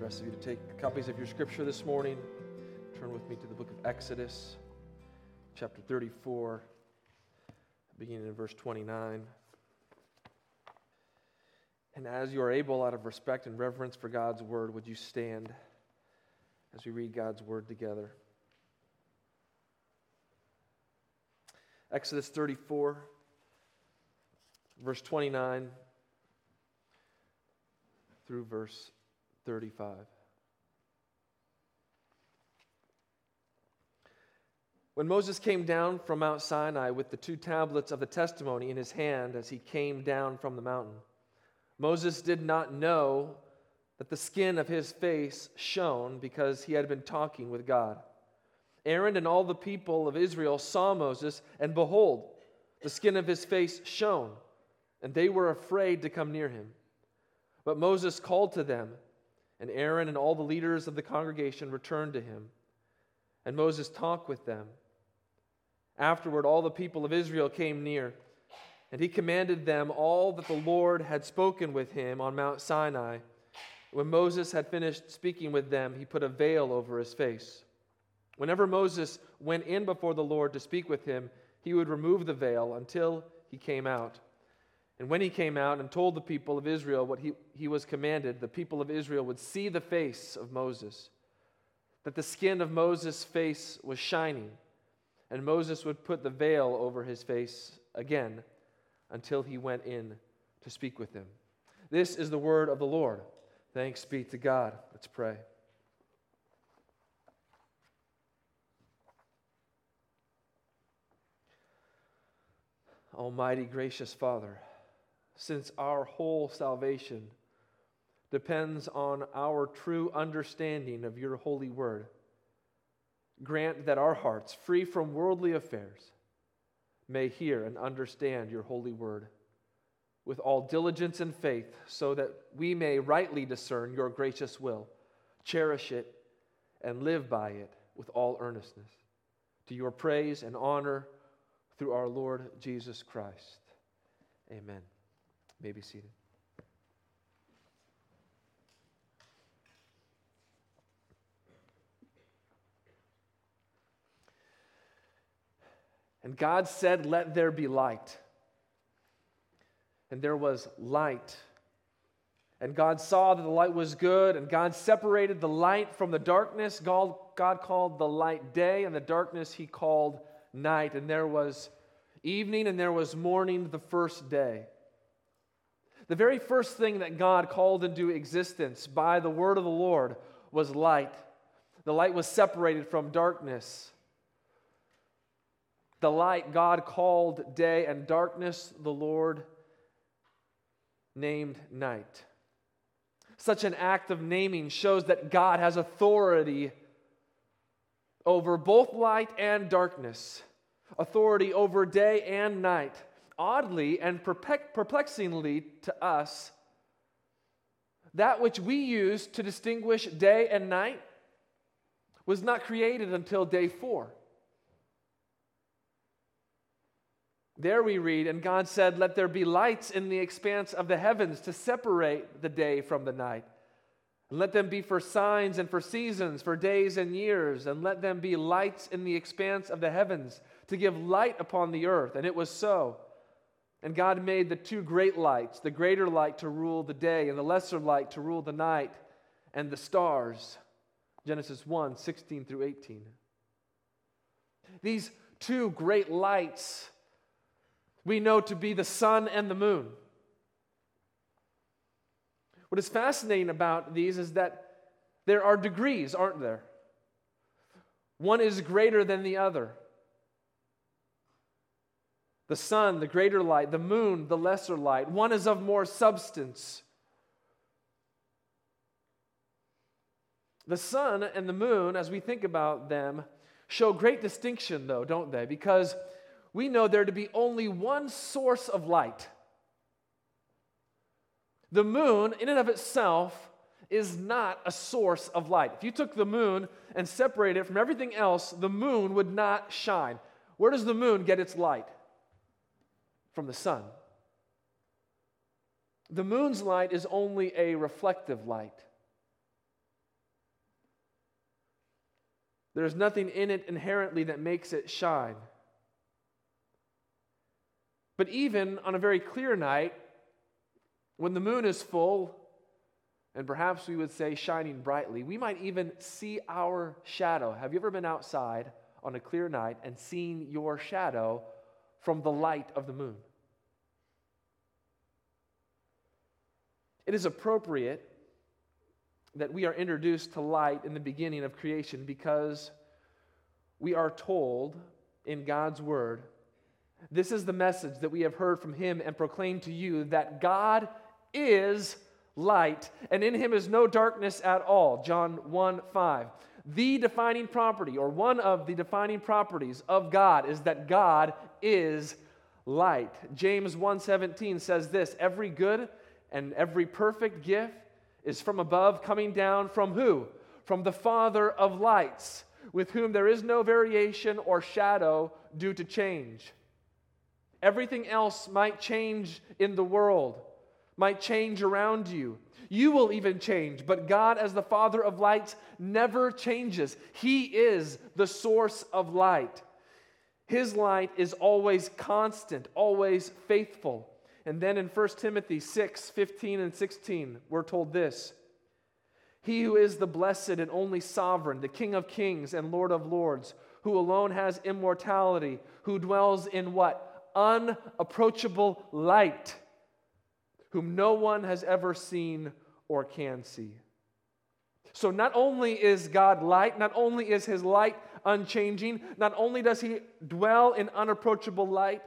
The rest of you to take copies of your scripture this morning. Turn with me to the book of Exodus, chapter 34, beginning in verse 29. And as you are able, out of respect and reverence for God's word, would you stand as we read God's word together? Exodus 34, verse 29 through verse 35. When Moses came down from Mount Sinai with the two tablets of the testimony in his hand as he came down from the mountain, Moses did not know that the skin of his face shone because he had been talking with God. Aaron and all the people of Israel saw Moses, and behold, the skin of his face shone, and they were afraid to come near him. But Moses called to them, and Aaron and all the leaders of the congregation returned to him. And Moses talked with them. Afterward, all the people of Israel came near, and he commanded them all that the Lord had spoken with him on Mount Sinai. When Moses had finished speaking with them, he put a veil over his face. Whenever Moses went in before the Lord to speak with him, he would remove the veil until he came out. And when he came out and told the people of Israel what he, he was commanded, the people of Israel would see the face of Moses, that the skin of Moses' face was shining, and Moses would put the veil over his face again until he went in to speak with them. This is the word of the Lord. Thanks be to God. Let's pray. Almighty gracious Father, since our whole salvation depends on our true understanding of your holy word, grant that our hearts, free from worldly affairs, may hear and understand your holy word with all diligence and faith, so that we may rightly discern your gracious will, cherish it, and live by it with all earnestness. To your praise and honor through our Lord Jesus Christ. Amen. You may be seated. And God said, Let there be light. And there was light. And God saw that the light was good, and God separated the light from the darkness. God, God called the light day, and the darkness he called night. And there was evening, and there was morning the first day. The very first thing that God called into existence by the word of the Lord was light. The light was separated from darkness. The light God called day, and darkness the Lord named night. Such an act of naming shows that God has authority over both light and darkness, authority over day and night. Oddly and perplexingly to us, that which we use to distinguish day and night was not created until day four. There we read, and God said, Let there be lights in the expanse of the heavens to separate the day from the night. And let them be for signs and for seasons, for days and years, and let them be lights in the expanse of the heavens to give light upon the earth. And it was so. And God made the two great lights, the greater light to rule the day, and the lesser light to rule the night, and the stars. Genesis 1 16 through 18. These two great lights we know to be the sun and the moon. What is fascinating about these is that there are degrees, aren't there? One is greater than the other. The sun, the greater light, the moon, the lesser light. One is of more substance. The sun and the moon, as we think about them, show great distinction, though, don't they? Because we know there to be only one source of light. The moon, in and of itself, is not a source of light. If you took the moon and separated it from everything else, the moon would not shine. Where does the moon get its light? From the sun. The moon's light is only a reflective light. There's nothing in it inherently that makes it shine. But even on a very clear night, when the moon is full, and perhaps we would say shining brightly, we might even see our shadow. Have you ever been outside on a clear night and seen your shadow from the light of the moon? It is appropriate that we are introduced to light in the beginning of creation because we are told in God's word this is the message that we have heard from him and proclaimed to you that God is light, and in him is no darkness at all. John 1 5. The defining property, or one of the defining properties of God, is that God is light. James 1:17 says this, every good and every perfect gift is from above coming down from who? From the Father of lights, with whom there is no variation or shadow due to change. Everything else might change in the world, might change around you. You will even change, but God, as the Father of lights, never changes. He is the source of light. His light is always constant, always faithful. And then in 1 Timothy 6 15 and 16, we're told this He who is the blessed and only sovereign, the King of kings and Lord of lords, who alone has immortality, who dwells in what? unapproachable light, whom no one has ever seen or can see. So, not only is God light, not only is his light unchanging, not only does he dwell in unapproachable light,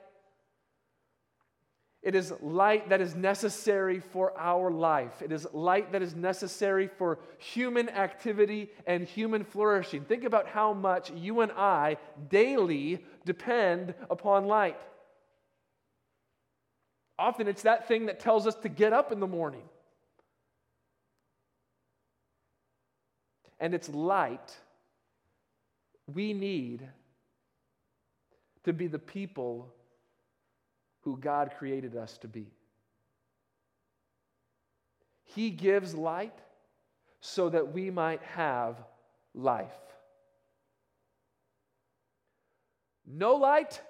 it is light that is necessary for our life. It is light that is necessary for human activity and human flourishing. Think about how much you and I daily depend upon light. Often it's that thing that tells us to get up in the morning. And it's light we need to be the people who God created us to be. He gives light so that we might have life. No light,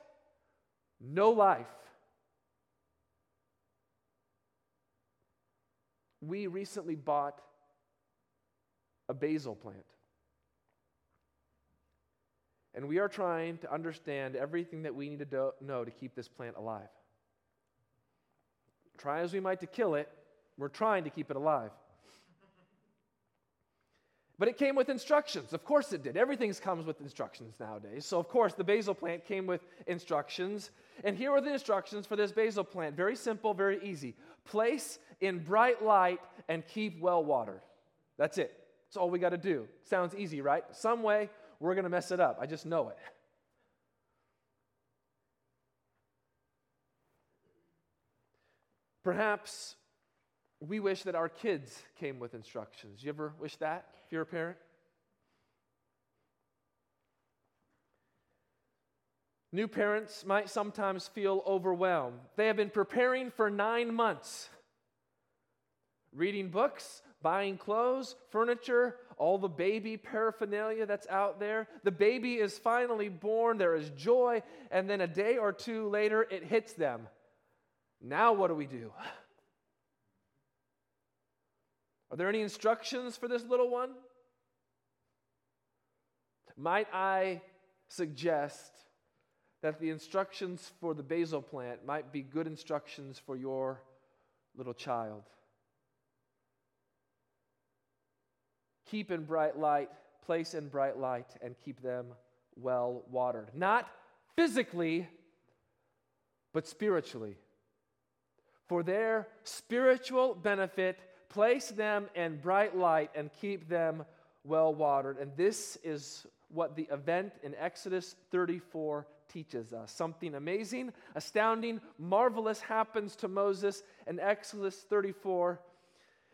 no life. we recently bought a basil plant. And we are trying to understand everything that we need to do, know to keep this plant alive. Try as we might to kill it, we're trying to keep it alive. But it came with instructions. Of course it did. Everything comes with instructions nowadays. So, of course, the basil plant came with instructions. And here are the instructions for this basil plant very simple, very easy. Place in bright light and keep well watered. That's it. That's all we got to do. Sounds easy, right? Some way we're going to mess it up. I just know it. Perhaps we wish that our kids came with instructions. You ever wish that if you're a parent? New parents might sometimes feel overwhelmed. They have been preparing for nine months, reading books, buying clothes, furniture, all the baby paraphernalia that's out there. The baby is finally born, there is joy, and then a day or two later, it hits them. Now, what do we do? Are there any instructions for this little one? Might I suggest that the instructions for the basil plant might be good instructions for your little child. Keep in bright light, place in bright light, and keep them well watered. Not physically, but spiritually. For their spiritual benefit, place them in bright light and keep them well watered. And this is what the event in Exodus 34 teaches us. Something amazing, astounding, marvelous happens to Moses in Exodus 34.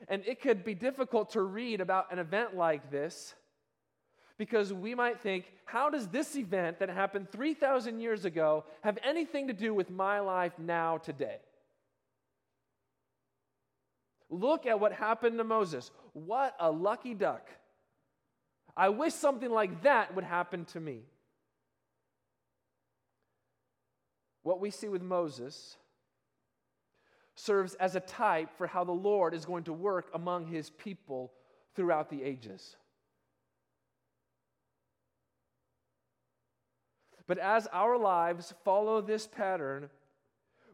And it could be difficult to read about an event like this because we might think, how does this event that happened 3,000 years ago have anything to do with my life now today? Look at what happened to Moses. What a lucky duck. I wish something like that would happen to me. What we see with Moses serves as a type for how the Lord is going to work among his people throughout the ages. But as our lives follow this pattern,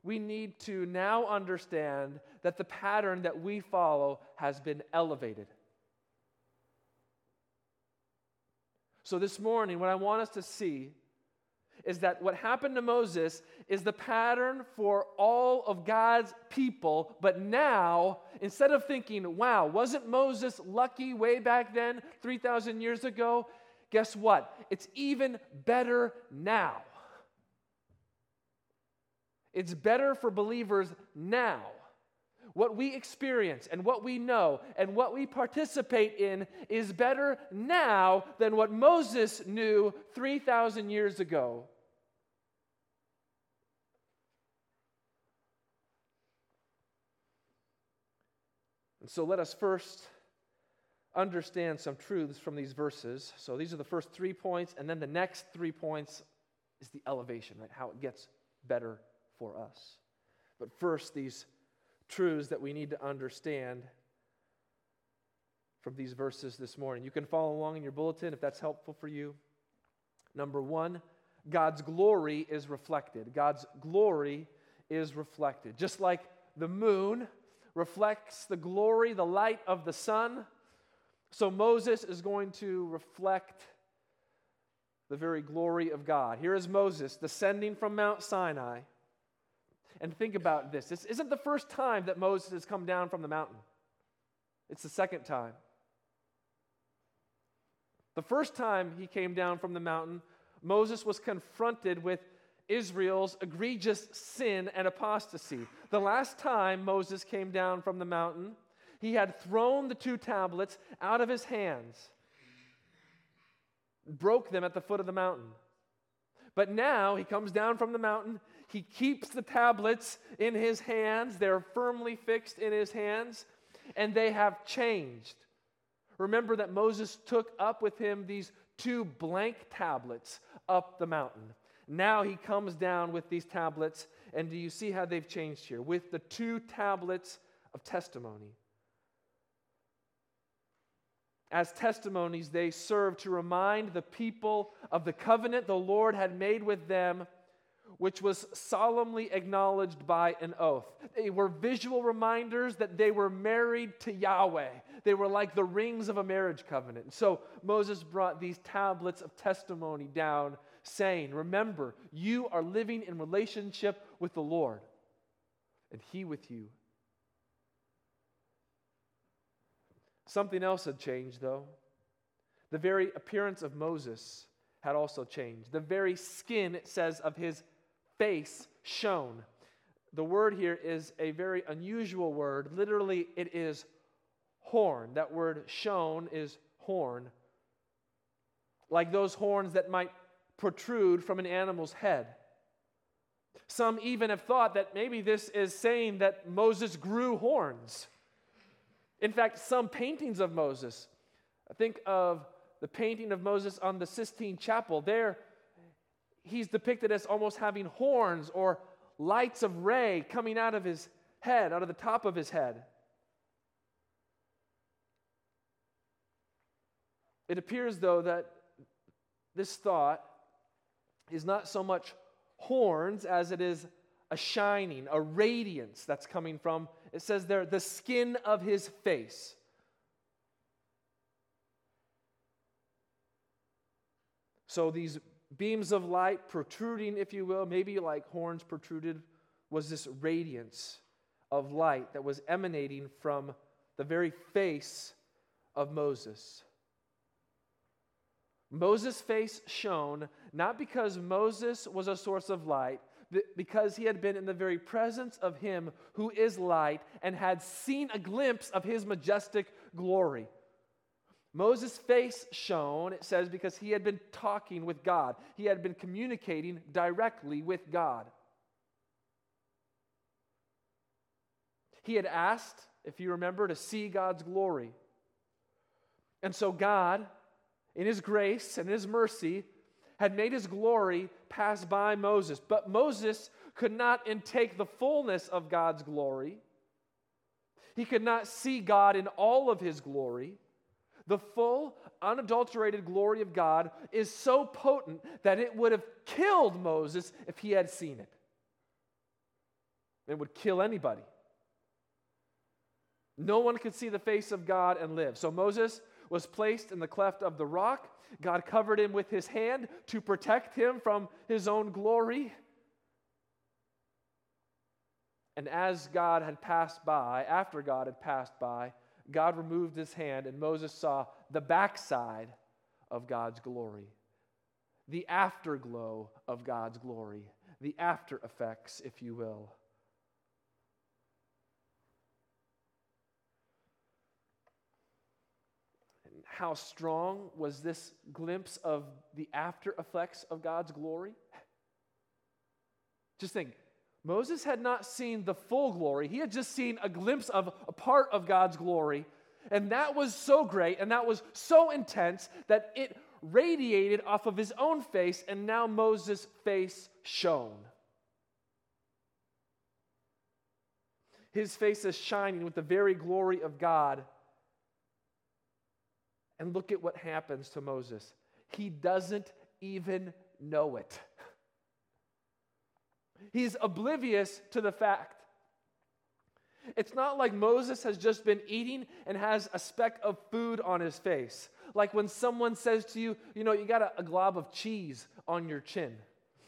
we need to now understand that the pattern that we follow has been elevated. So, this morning, what I want us to see is that what happened to Moses is the pattern for all of God's people. But now, instead of thinking, wow, wasn't Moses lucky way back then, 3,000 years ago? Guess what? It's even better now. It's better for believers now what we experience and what we know and what we participate in is better now than what Moses knew 3,000 years ago. And so let us first understand some truths from these verses. So these are the first three points, and then the next three points is the elevation, right? How it gets better for us. But first, these truths that we need to understand from these verses this morning. You can follow along in your bulletin if that's helpful for you. Number one, God's glory is reflected. God's glory is reflected. Just like the moon reflects the glory, the light of the sun, so Moses is going to reflect the very glory of God. Here is Moses descending from Mount Sinai and think about this this isn't the first time that Moses has come down from the mountain, it's the second time. The first time he came down from the mountain, Moses was confronted with Israel's egregious sin and apostasy. The last time Moses came down from the mountain, he had thrown the two tablets out of his hands, broke them at the foot of the mountain. But now he comes down from the mountain he keeps the tablets in his hands, they're firmly fixed in his hands, and they have changed. Remember that Moses took up with him these two blank tablets up the mountain. Now he comes down with these tablets, and do you see how they've changed here? With the two tablets of testimony. As testimonies, they serve to remind the people of the covenant the Lord had made with them which was solemnly acknowledged by an oath. They were visual reminders that they were married to Yahweh. They were like the rings of a marriage covenant. So Moses brought these tablets of testimony down, saying, Remember, you are living in relationship with the Lord, and He with you. Something else had changed, though. The very appearance of Moses had also changed. The very skin, it says, of his face shone. The word here is a very unusual word. Literally, it is horn. That word shone is horn. Like those horns that might protrude from an animal's head. Some even have thought that maybe this is saying that Moses grew horns. In fact, some paintings of Moses, I think of the painting of Moses on the Sistine Chapel. There, he's depicted as almost having horns or lights of ray coming out of his head, out of the top of his head. It appears, though, that this thought is not so much horns as it is a shining, a radiance that's coming from, it says there, the skin of his face. So these beams of light protruding, if you will, maybe like horns protruded, was this radiance of light that was emanating from the very face of Moses. Moses' face shone not because Moses was a source of light, but because he had been in the very presence of him who is light and had seen a glimpse of his majestic glory. Moses' face shone, it says, because he had been talking with God. He had been communicating directly with God. He had asked, if you remember, to see God's glory. And so God, in his grace and his mercy, had made his glory pass by Moses. But Moses could not intake the fullness of God's glory. He could not see God in all of his glory. The full, unadulterated glory of God is so potent that it would have killed Moses if he had seen it. It would kill anybody. No one could see the face of God and live. So Moses was placed in the cleft of the rock. God covered him with his hand to protect him from his own glory. And as God had passed by, after God had passed by, God removed his hand, and Moses saw the backside of God's glory, the afterglow of God's glory, the after effects, if you will. How strong was this glimpse of the after effects of God's glory? Just think Moses had not seen the full glory, he had just seen a glimpse of a part of God's glory. And that was so great and that was so intense that it radiated off of his own face, and now Moses' face shone. His face is shining with the very glory of God. And look at what happens to Moses. He doesn't even know it. He's oblivious to the fact. It's not like Moses has just been eating and has a speck of food on his face. Like when someone says to you, you know, you got a, a glob of cheese on your chin.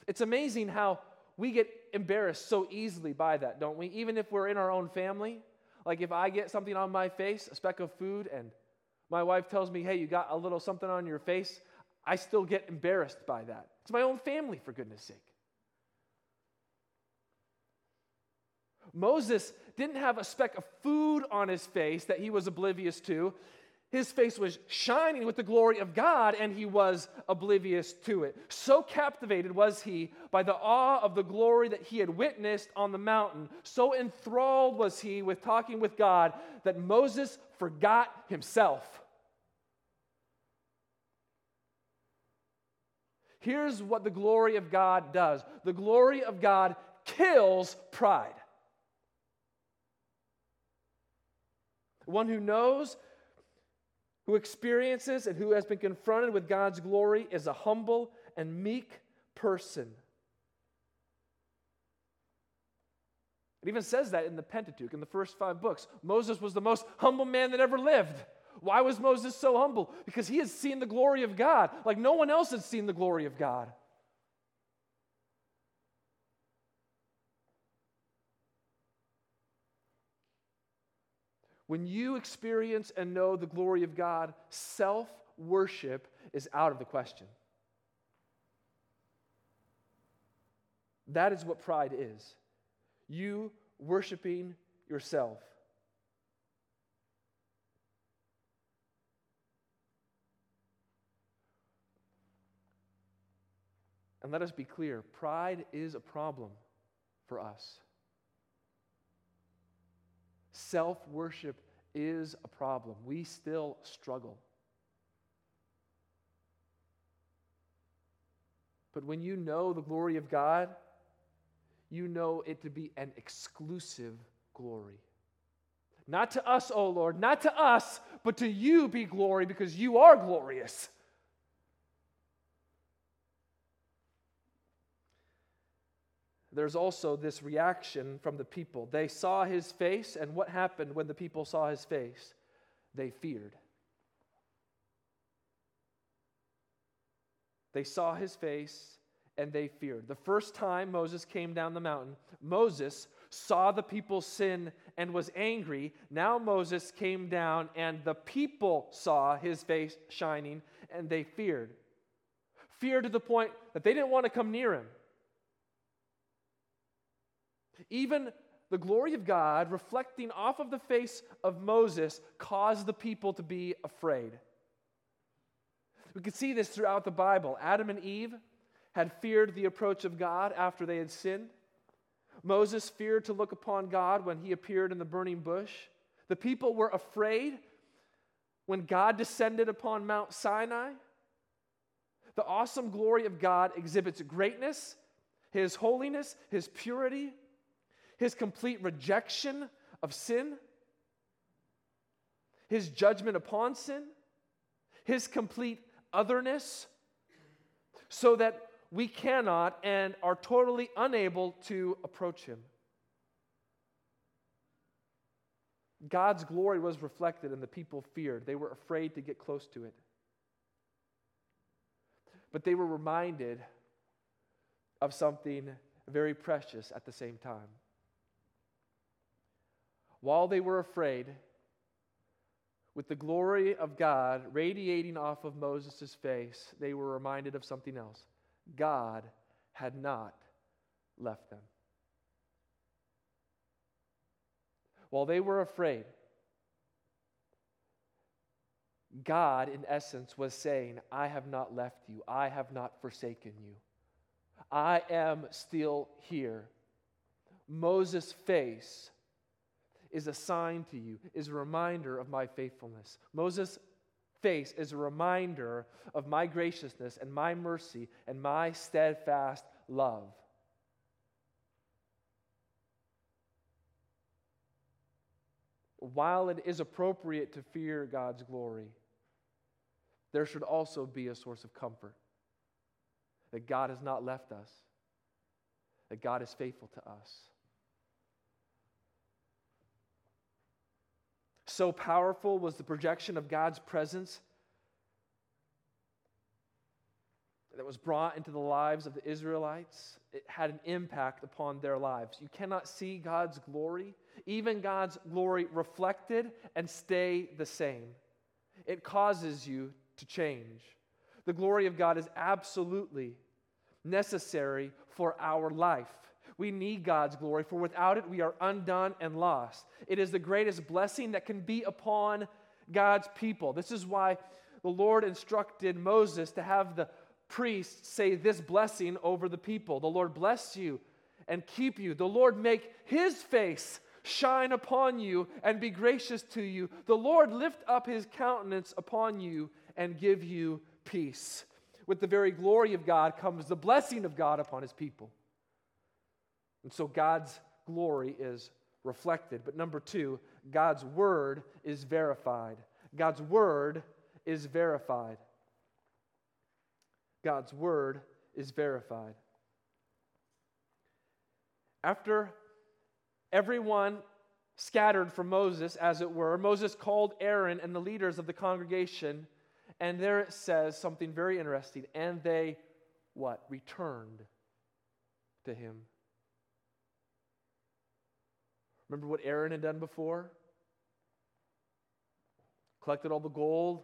It's amazing how we get embarrassed so easily by that, don't we? Even if we're in our own family. Like if I get something on my face, a speck of food, and my wife tells me, hey, you got a little something on your face, I still get embarrassed by that. It's my own family, for goodness sake. Moses didn't have a speck of food on his face that he was oblivious to. His face was shining with the glory of God, and he was oblivious to it. So captivated was he by the awe of the glory that he had witnessed on the mountain. So enthralled was he with talking with God that Moses forgot himself. Here's what the glory of God does the glory of God kills pride. One who knows who experiences and who has been confronted with God's glory is a humble and meek person. It even says that in the Pentateuch, in the first five books. Moses was the most humble man that ever lived. Why was Moses so humble? Because he had seen the glory of God, like no one else had seen the glory of God. When you experience and know the glory of God, self worship is out of the question. That is what pride is. You worshiping yourself. And let us be clear pride is a problem for us. Self worship is a problem. We still struggle. But when you know the glory of God, you know it to be an exclusive glory. Not to us, O Lord, not to us, but to you be glory because you are glorious. there's also this reaction from the people. They saw his face, and what happened when the people saw his face? They feared. They saw his face and they feared. The first time Moses came down the mountain, Moses saw the people sin and was angry. Now Moses came down and the people saw his face shining and they feared. Feared to the point that they didn't want to come near him. Even the glory of God reflecting off of the face of Moses caused the people to be afraid. We can see this throughout the Bible. Adam and Eve had feared the approach of God after they had sinned. Moses feared to look upon God when he appeared in the burning bush. The people were afraid when God descended upon Mount Sinai. The awesome glory of God exhibits greatness, his holiness, his purity, his complete rejection of sin, his judgment upon sin, his complete otherness, so that we cannot and are totally unable to approach him. God's glory was reflected, and the people feared. They were afraid to get close to it. But they were reminded of something very precious at the same time. While they were afraid, with the glory of God radiating off of Moses' face, they were reminded of something else. God had not left them. While they were afraid, God, in essence, was saying, I have not left you, I have not forsaken you, I am still here. Moses' face is a sign to you, is a reminder of my faithfulness. Moses' face is a reminder of my graciousness and my mercy and my steadfast love. While it is appropriate to fear God's glory, there should also be a source of comfort that God has not left us, that God is faithful to us. So powerful was the projection of God's presence that was brought into the lives of the Israelites. It had an impact upon their lives. You cannot see God's glory, even God's glory reflected, and stay the same. It causes you to change. The glory of God is absolutely necessary for our life. We need God's glory, for without it, we are undone and lost. It is the greatest blessing that can be upon God's people. This is why the Lord instructed Moses to have the priests say this blessing over the people The Lord bless you and keep you. The Lord make his face shine upon you and be gracious to you. The Lord lift up his countenance upon you and give you peace. With the very glory of God comes the blessing of God upon his people. And so God's glory is reflected. But number two, God's word is verified. God's word is verified. God's word is verified. After everyone scattered from Moses, as it were, Moses called Aaron and the leaders of the congregation, and there it says something very interesting. And they, what? Returned to him. Remember what Aaron had done before? Collected all the gold,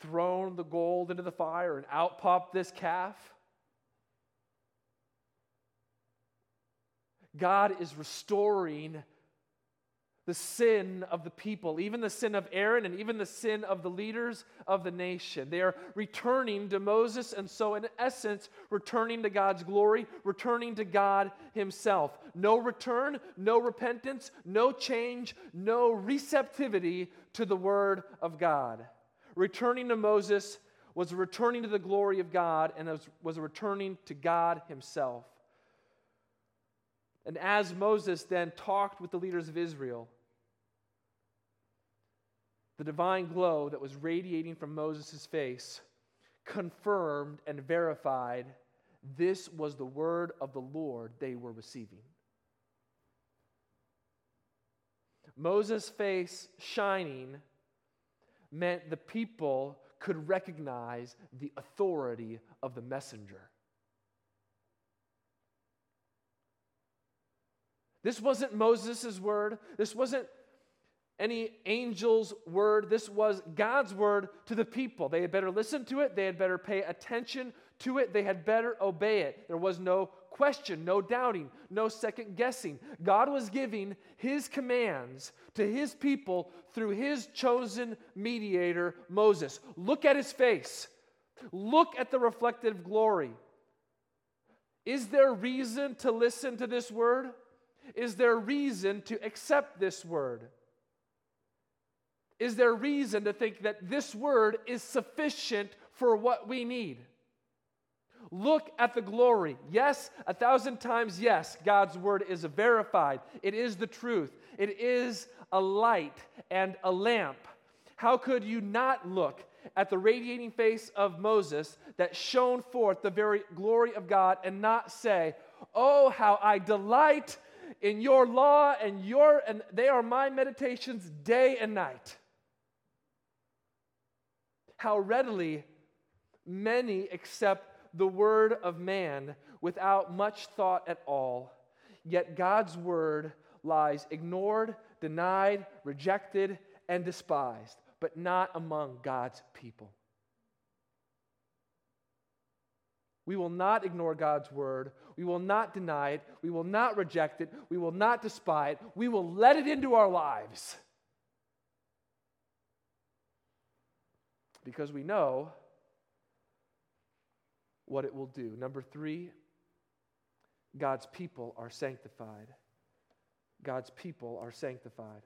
thrown the gold into the fire, and out popped this calf. God is restoring the sin of the people, even the sin of Aaron and even the sin of the leaders of the nation. They are returning to Moses, and so, in essence, returning to God's glory, returning to God Himself. No return, no repentance, no change, no receptivity to the Word of God. Returning to Moses was returning to the glory of God and was, returning to God Himself. And as Moses then talked with the leaders of Israel, the divine glow that was radiating from Moses' face confirmed and verified This was the word of the Lord they were receiving. Moses' face shining meant the people could recognize the authority of the messenger. This wasn't Moses' word. This wasn't any angel's word. This was God's word to the people. They had better listen to it, they had better pay attention to it, they had better obey it. There was no question, no doubting, no second guessing. God was giving his commands to his people through his chosen mediator, Moses. Look at his face, look at the reflective glory. Is there reason to listen to this word? Is there reason to accept this word? Is there reason to think that this word is sufficient for what we need? Look at the glory. Yes, a thousand times yes, God's word is verified. It is the truth. It is a light and a lamp. How could you not look at the radiating face of Moses that shone forth the very glory of God and not say, Oh, how I delight in your law and your and they are my meditations day and night how readily many accept the word of man without much thought at all. Yet God's word lies ignored, denied, rejected, and despised, but not among God's people. We will not ignore God's word. We will not deny it. We will not reject it. We will not despise it. We will let it into our lives. Because we know what it will do. Number three, God's people are sanctified. God's people are sanctified.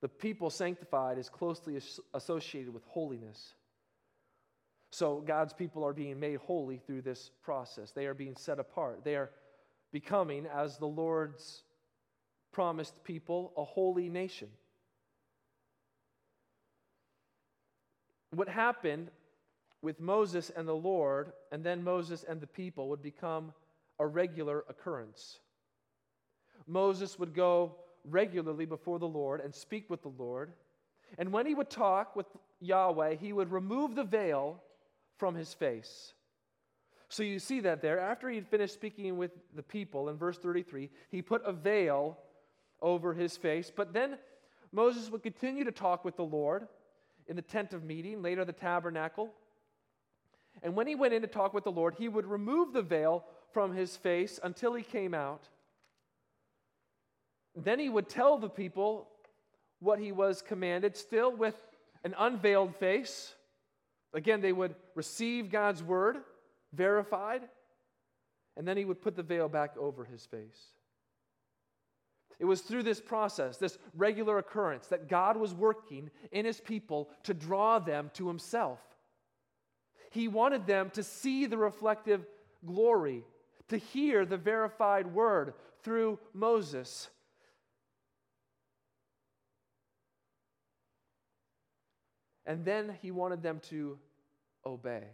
The people sanctified is closely associated with holiness. So God's people are being made holy through this process. They are being set apart. They are becoming, as the Lord's promised people, a holy nation. What happened with Moses and the Lord, and then Moses and the people, would become a regular occurrence. Moses would go regularly before the Lord and speak with the Lord. And when he would talk with Yahweh, he would remove the veil from his face. So you see that there. After he had finished speaking with the people in verse 33, he put a veil over his face. But then Moses would continue to talk with the Lord in the tent of meeting, later the tabernacle. And when he went in to talk with the Lord, he would remove the veil from his face until he came out. Then he would tell the people what he was commanded, still with an unveiled face. Again, they would receive God's word, verified, and then he would put the veil back over his face. It was through this process, this regular occurrence, that God was working in his people to draw them to himself. He wanted them to see the reflective glory, to hear the verified word through Moses. And then he wanted them to obey.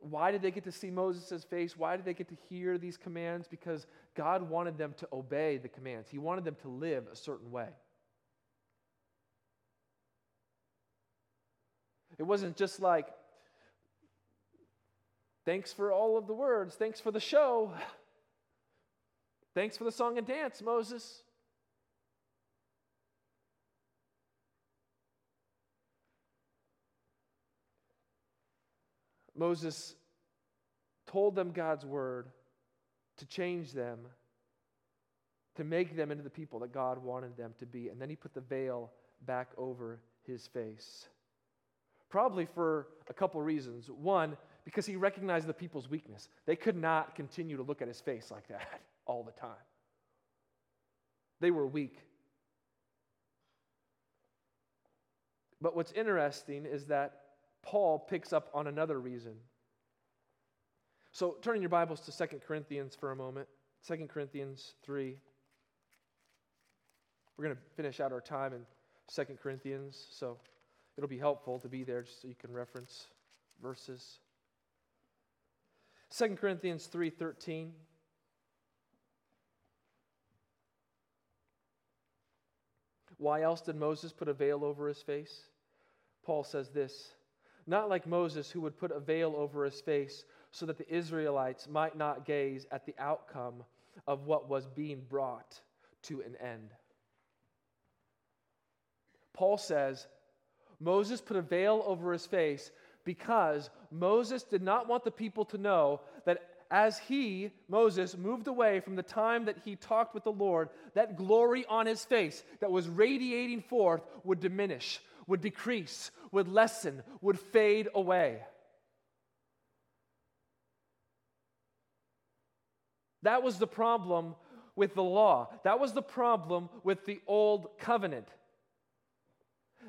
Why did they get to see Moses' face? Why did they get to hear these commands? Because God wanted them to obey the commands, He wanted them to live a certain way. It wasn't just like, thanks for all of the words, thanks for the show, thanks for the song and dance, Moses. Moses told them God's word to change them, to make them into the people that God wanted them to be. And then he put the veil back over his face. Probably for a couple reasons. One, because he recognized the people's weakness. They could not continue to look at his face like that all the time, they were weak. But what's interesting is that Paul picks up on another reason. So turn in your Bibles to 2 Corinthians for a moment. 2 Corinthians 3. We're going to finish out our time in 2 Corinthians, so it'll be helpful to be there just so you can reference verses. 2 Corinthians 3:13 Why else did Moses put a veil over his face? Paul says this Not like Moses, who would put a veil over his face so that the Israelites might not gaze at the outcome of what was being brought to an end. Paul says Moses put a veil over his face because Moses did not want the people to know that as he, Moses, moved away from the time that he talked with the Lord, that glory on his face that was radiating forth would diminish, would decrease, would lessen, would fade away. That was the problem with the law. That was the problem with the old covenant.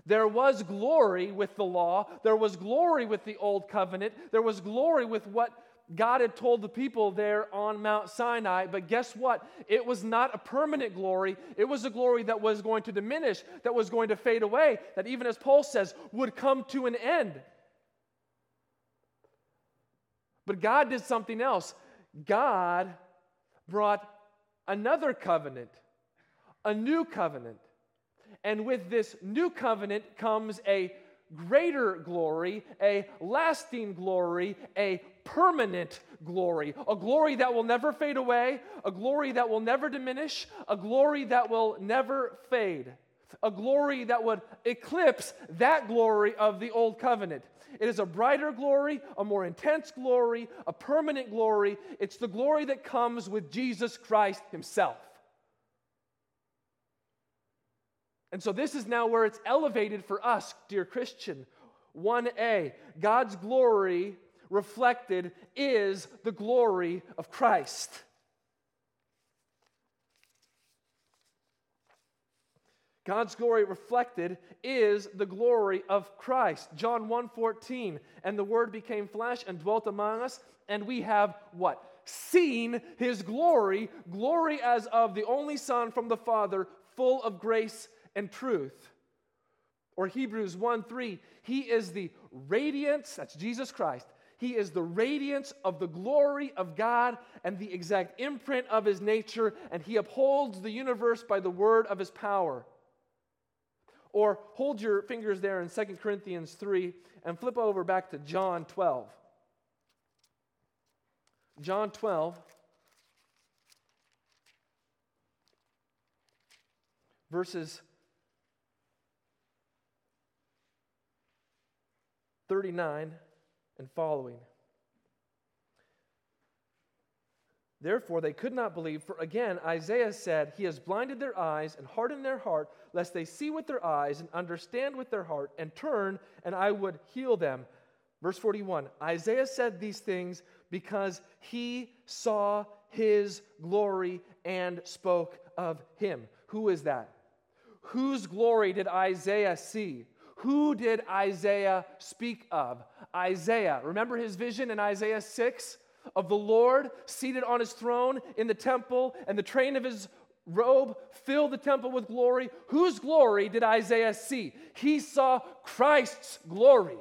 There was glory with the law. There was glory with the old covenant. There was glory with what God had told the people there on Mount Sinai, but guess what? It was not a permanent glory. It was a glory that was going to diminish, that was going to fade away, that even as Paul says, would come to an end. But God did something else. God brought another covenant, a new covenant. And with this new covenant comes a greater glory, a lasting glory, a permanent glory, a glory that will never fade away, a glory that will never diminish, a glory that will never fade, a glory that would eclipse that glory of the old covenant. It is a brighter glory, a more intense glory, a permanent glory. It's the glory that comes with Jesus Christ Himself. And so, this is now where it's elevated for us, dear Christian. 1a, God's glory reflected is the glory of Christ. God's glory reflected is the glory of Christ. John 1:14, and the word became flesh and dwelt among us, and we have what? Seen his glory, glory as of the only son from the Father, full of grace and truth. Or Hebrews 1 3, he is the radiance, that's Jesus Christ. He is the radiance of the glory of God and the exact imprint of his nature, and he upholds the universe by the word of his power. Or hold your fingers there in 2 Corinthians 3 and flip over back to John 12. John 12. Verses 39 and following. Therefore, they could not believe, for again, Isaiah said, He has blinded their eyes and hardened their heart, lest they see with their eyes and understand with their heart and turn, and I would heal them. Verse 41 Isaiah said these things because he saw his glory and spoke of him. Who is that? Whose glory did Isaiah see? Who did Isaiah speak of? Isaiah. Remember his vision in Isaiah 6 of the Lord seated on his throne in the temple, and the train of his robe filled the temple with glory. Whose glory did Isaiah see? He saw Christ's glory.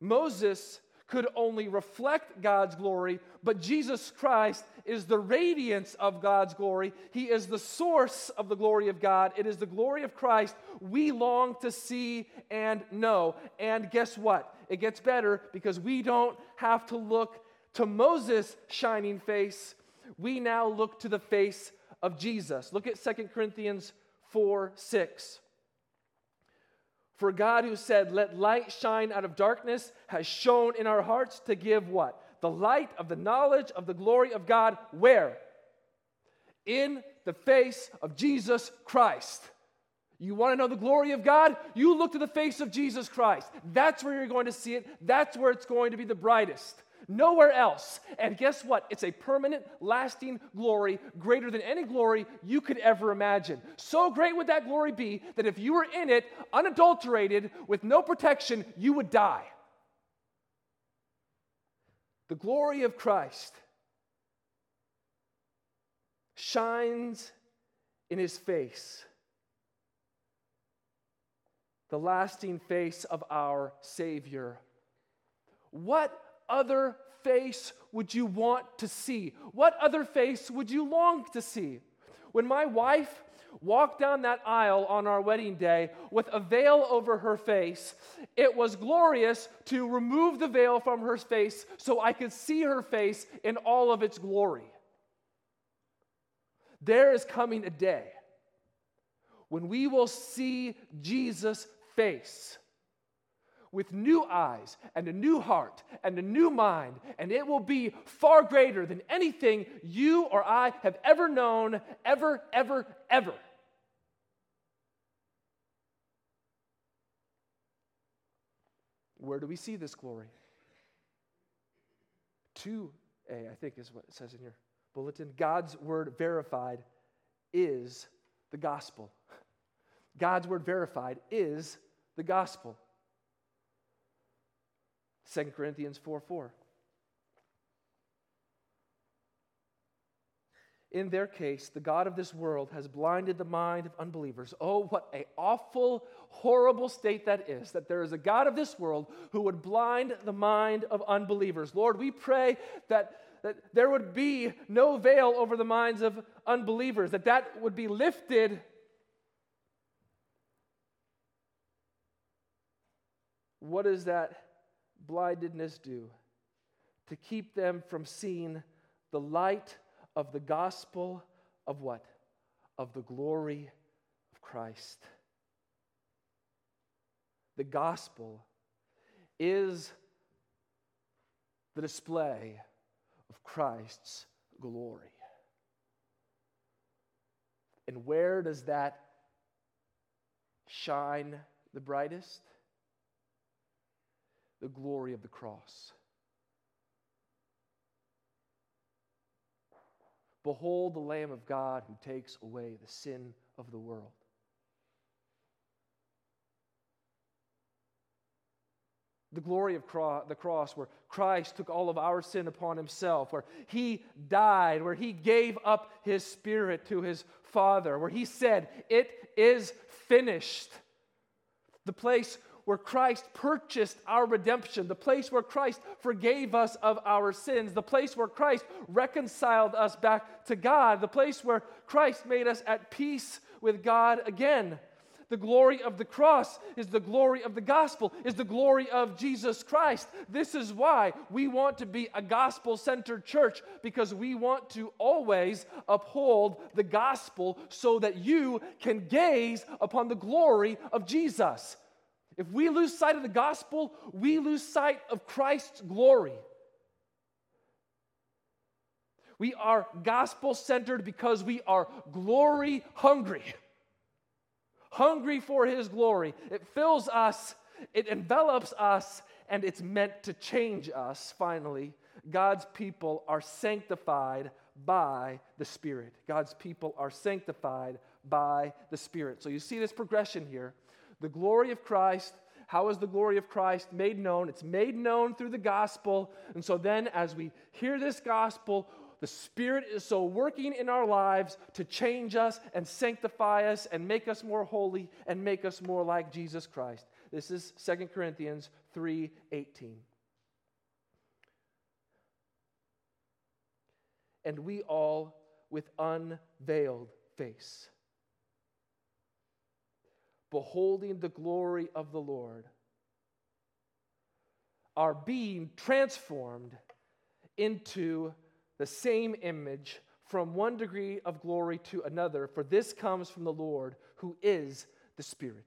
Moses could only reflect God's glory, but Jesus Christ is the radiance of God's glory. He is the source of the glory of God. It is the glory of Christ we long to see and know. And guess what? It gets better because we don't have to look to Moses' shining face. We now look to the face of Jesus. Look at 2 Corinthians 4 6. For God, who said, Let light shine out of darkness, has shone in our hearts to give what? The light of the knowledge of the glory of God. Where? In the face of Jesus Christ. You want to know the glory of God? You look to the face of Jesus Christ. That's where you're going to see it. That's where it's going to be the brightest. Nowhere else. And guess what? It's a permanent, lasting glory greater than any glory you could ever imagine. So great would that glory be that if you were in it, unadulterated, with no protection, you would die. The glory of Christ shines in his face, the lasting face of our Savior. What other face would you want to see? What other face would you long to see? When my wife walked down that aisle on our wedding day with a veil over her face, it was glorious to remove the veil from her face so I could see her face in all of its glory. There is coming a day when we will see Jesus' face with new eyes and a new heart and a new mind, and it will be far greater than anything you or I have ever known, ever, ever, ever. Where do we see this glory? 2a, I think is what it says in your bulletin. God's word verified is the gospel. God's word verified is the gospel. 2 Corinthians 4 4. In their case, the God of this world has blinded the mind of unbelievers. Oh, what a awful, horrible state that is, that there is a God of this world who would blind the mind of unbelievers. Lord, we pray that, that there would be no veil over the minds of unbelievers, that that would be lifted. What does that blindedness do? To keep them from seeing the light of the gospel of what? Of the glory of Christ. The gospel is the display of Christ's glory. And where does that shine the brightest? The glory of the cross. Behold the Lamb of God who takes away the sin of the world. The glory of cro- the cross, where Christ took all of our sin upon himself, where he died, where he gave up his spirit to his Father, where he said, It is finished. The place where Christ purchased our redemption, the place where Christ forgave us of our sins, the place where Christ reconciled us back to God, the place where Christ made us at peace with God again. The glory of the cross is the glory of the gospel, is the glory of Jesus Christ. This is why we want to be a gospel centered church because we want to always uphold the gospel so that you can gaze upon the glory of Jesus. If we lose sight of the gospel, we lose sight of Christ's glory. We are gospel centered because we are glory hungry. Hungry for his glory. It fills us, it envelops us, and it's meant to change us finally. God's people are sanctified by the Spirit. God's people are sanctified by the Spirit. So you see this progression here. The glory of Christ. How is the glory of Christ made known? It's made known through the gospel. And so then, as we hear this gospel, the Spirit is so working in our lives to change us and sanctify us and make us more holy and make us more like Jesus Christ. This is 2 Corinthians 3 18. And we all, with unveiled face, beholding the glory of the Lord, are being transformed into the same image from one degree of glory to another, for this comes from the Lord who is the Spirit.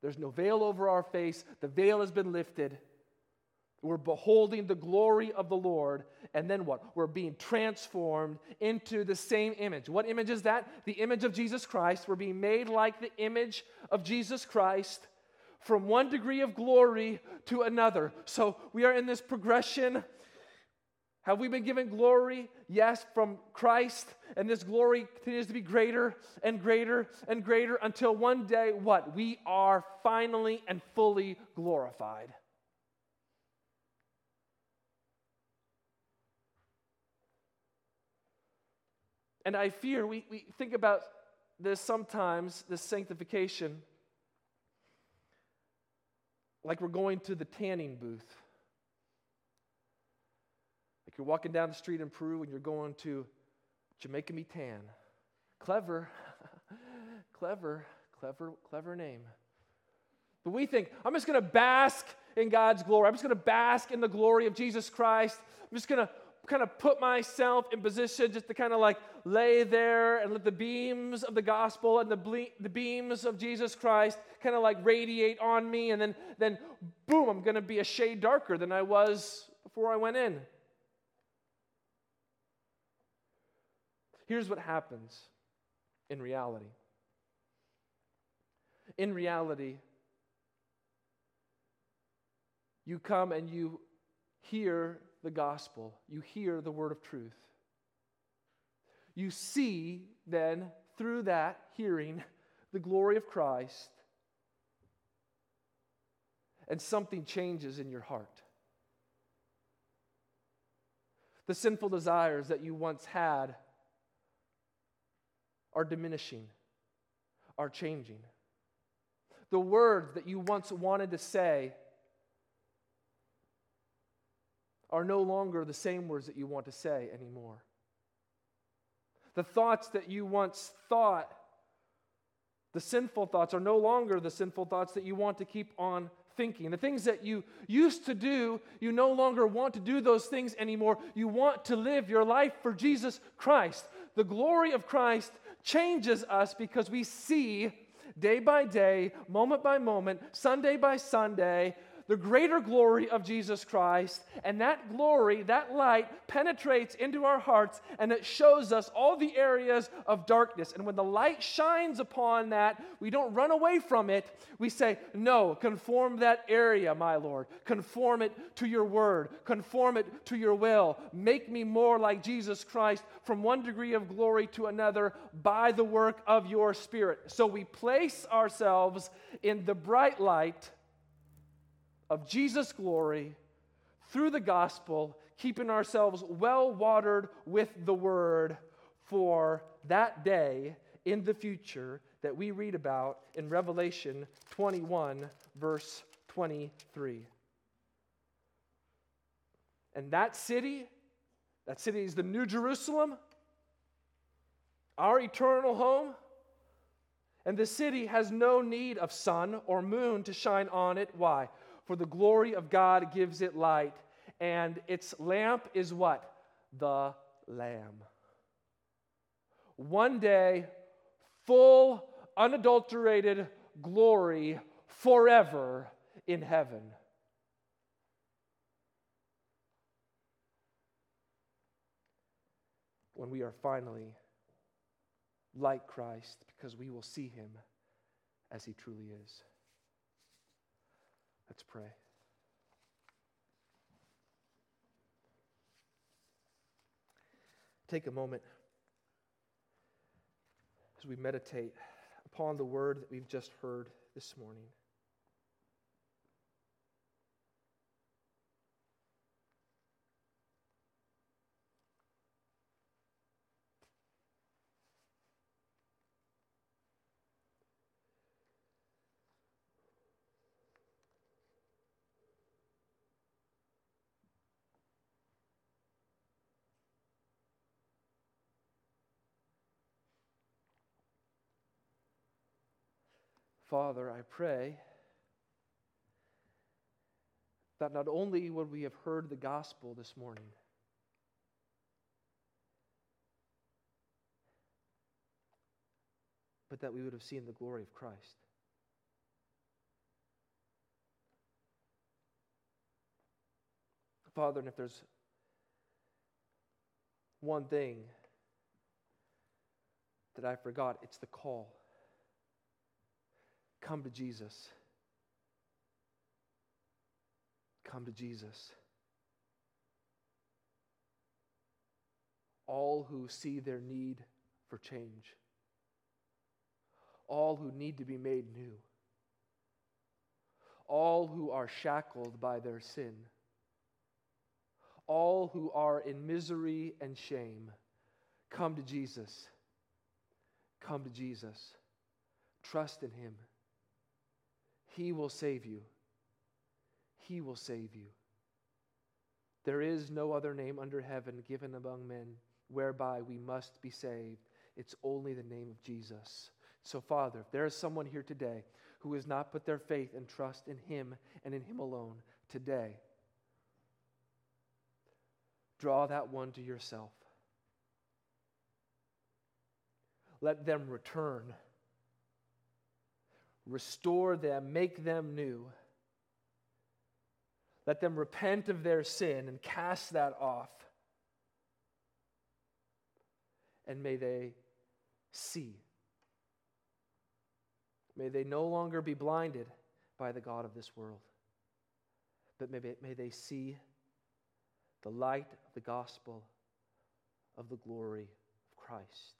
There's no veil over our face, the veil has been lifted. We're beholding the glory of the Lord. And then what? We're being transformed into the same image. What image is that? The image of Jesus Christ. We're being made like the image of Jesus Christ from one degree of glory to another. So we are in this progression. Have we been given glory? Yes, from Christ. And this glory continues to be greater and greater and greater until one day, what? We are finally and fully glorified. And I fear we, we think about this sometimes, this sanctification, like we're going to the tanning booth. Like you're walking down the street in Peru and you're going to Jamaica Me Tan. Clever, clever, clever, clever name. But we think, I'm just going to bask in God's glory. I'm just going to bask in the glory of Jesus Christ. I'm just going to kind of put myself in position just to kind of like lay there and let the beams of the gospel and the, ble- the beams of Jesus Christ kind of like radiate on me. And then, then boom, I'm going to be a shade darker than I was before I went in. Here's what happens in reality. In reality, you come and you hear the gospel, you hear the word of truth. You see, then, through that hearing, the glory of Christ, and something changes in your heart. The sinful desires that you once had are diminishing, are changing. The words that you once wanted to say are no longer the same words that you want to say anymore. The thoughts that you once thought, the sinful thoughts, are no longer the sinful thoughts that you want to keep on thinking. The things that you used to do, you no longer want to do those things anymore. You want to live your life for Jesus Christ. The glory of Christ changes us because we see day by day, moment by moment, Sunday by Sunday, the greater glory of Jesus Christ. And that glory, that light, penetrates into our hearts and it shows us all the areas of darkness. And when the light shines upon that, we don't run away from it. We say, No, conform that area, my Lord. Conform it to your word. Conform it to your will. Make me more like Jesus Christ from one degree of glory to another by the work of your Spirit. So we place ourselves in the bright light of Jesus' glory through the gospel, keeping ourselves well watered with the word for that day in the future that we read about in Revelation 21, verse 23. And that city, that city is the New Jerusalem, our eternal home. And the city has no need of sun or moon to shine on it. Why? For the glory of God gives it light. And its lamp is what? The Lamb. One day, full, unadulterated glory forever in heaven. When we are finally like Christ, because we will see him as he truly is. Let's pray. Take a moment as we meditate upon the word that we've just heard this morning. Father, I pray that not only would we have heard the gospel this morning, but that we would have seen the glory of Christ. Father, and if there's one thing that I forgot, it's the call. Come to Jesus. Come to Jesus. All who see their need for change, all who need to be made new, all who are shackled by their sin, all who are in misery and shame, Come to Jesus. Come to Jesus. Trust in him. He will save you. He will save you. There is no other name under heaven given among men whereby we must be saved. It's only the name of Jesus. So, Father, if there is someone here today who has not put their faith and trust in Him and in Him alone, today, draw that one to yourself. Let them return. Restore them, make them new. Let them repent of their sin and cast that off. And may they see. May they no longer be blinded by the God of this world, but may, may they see the light of the gospel of the glory of Christ.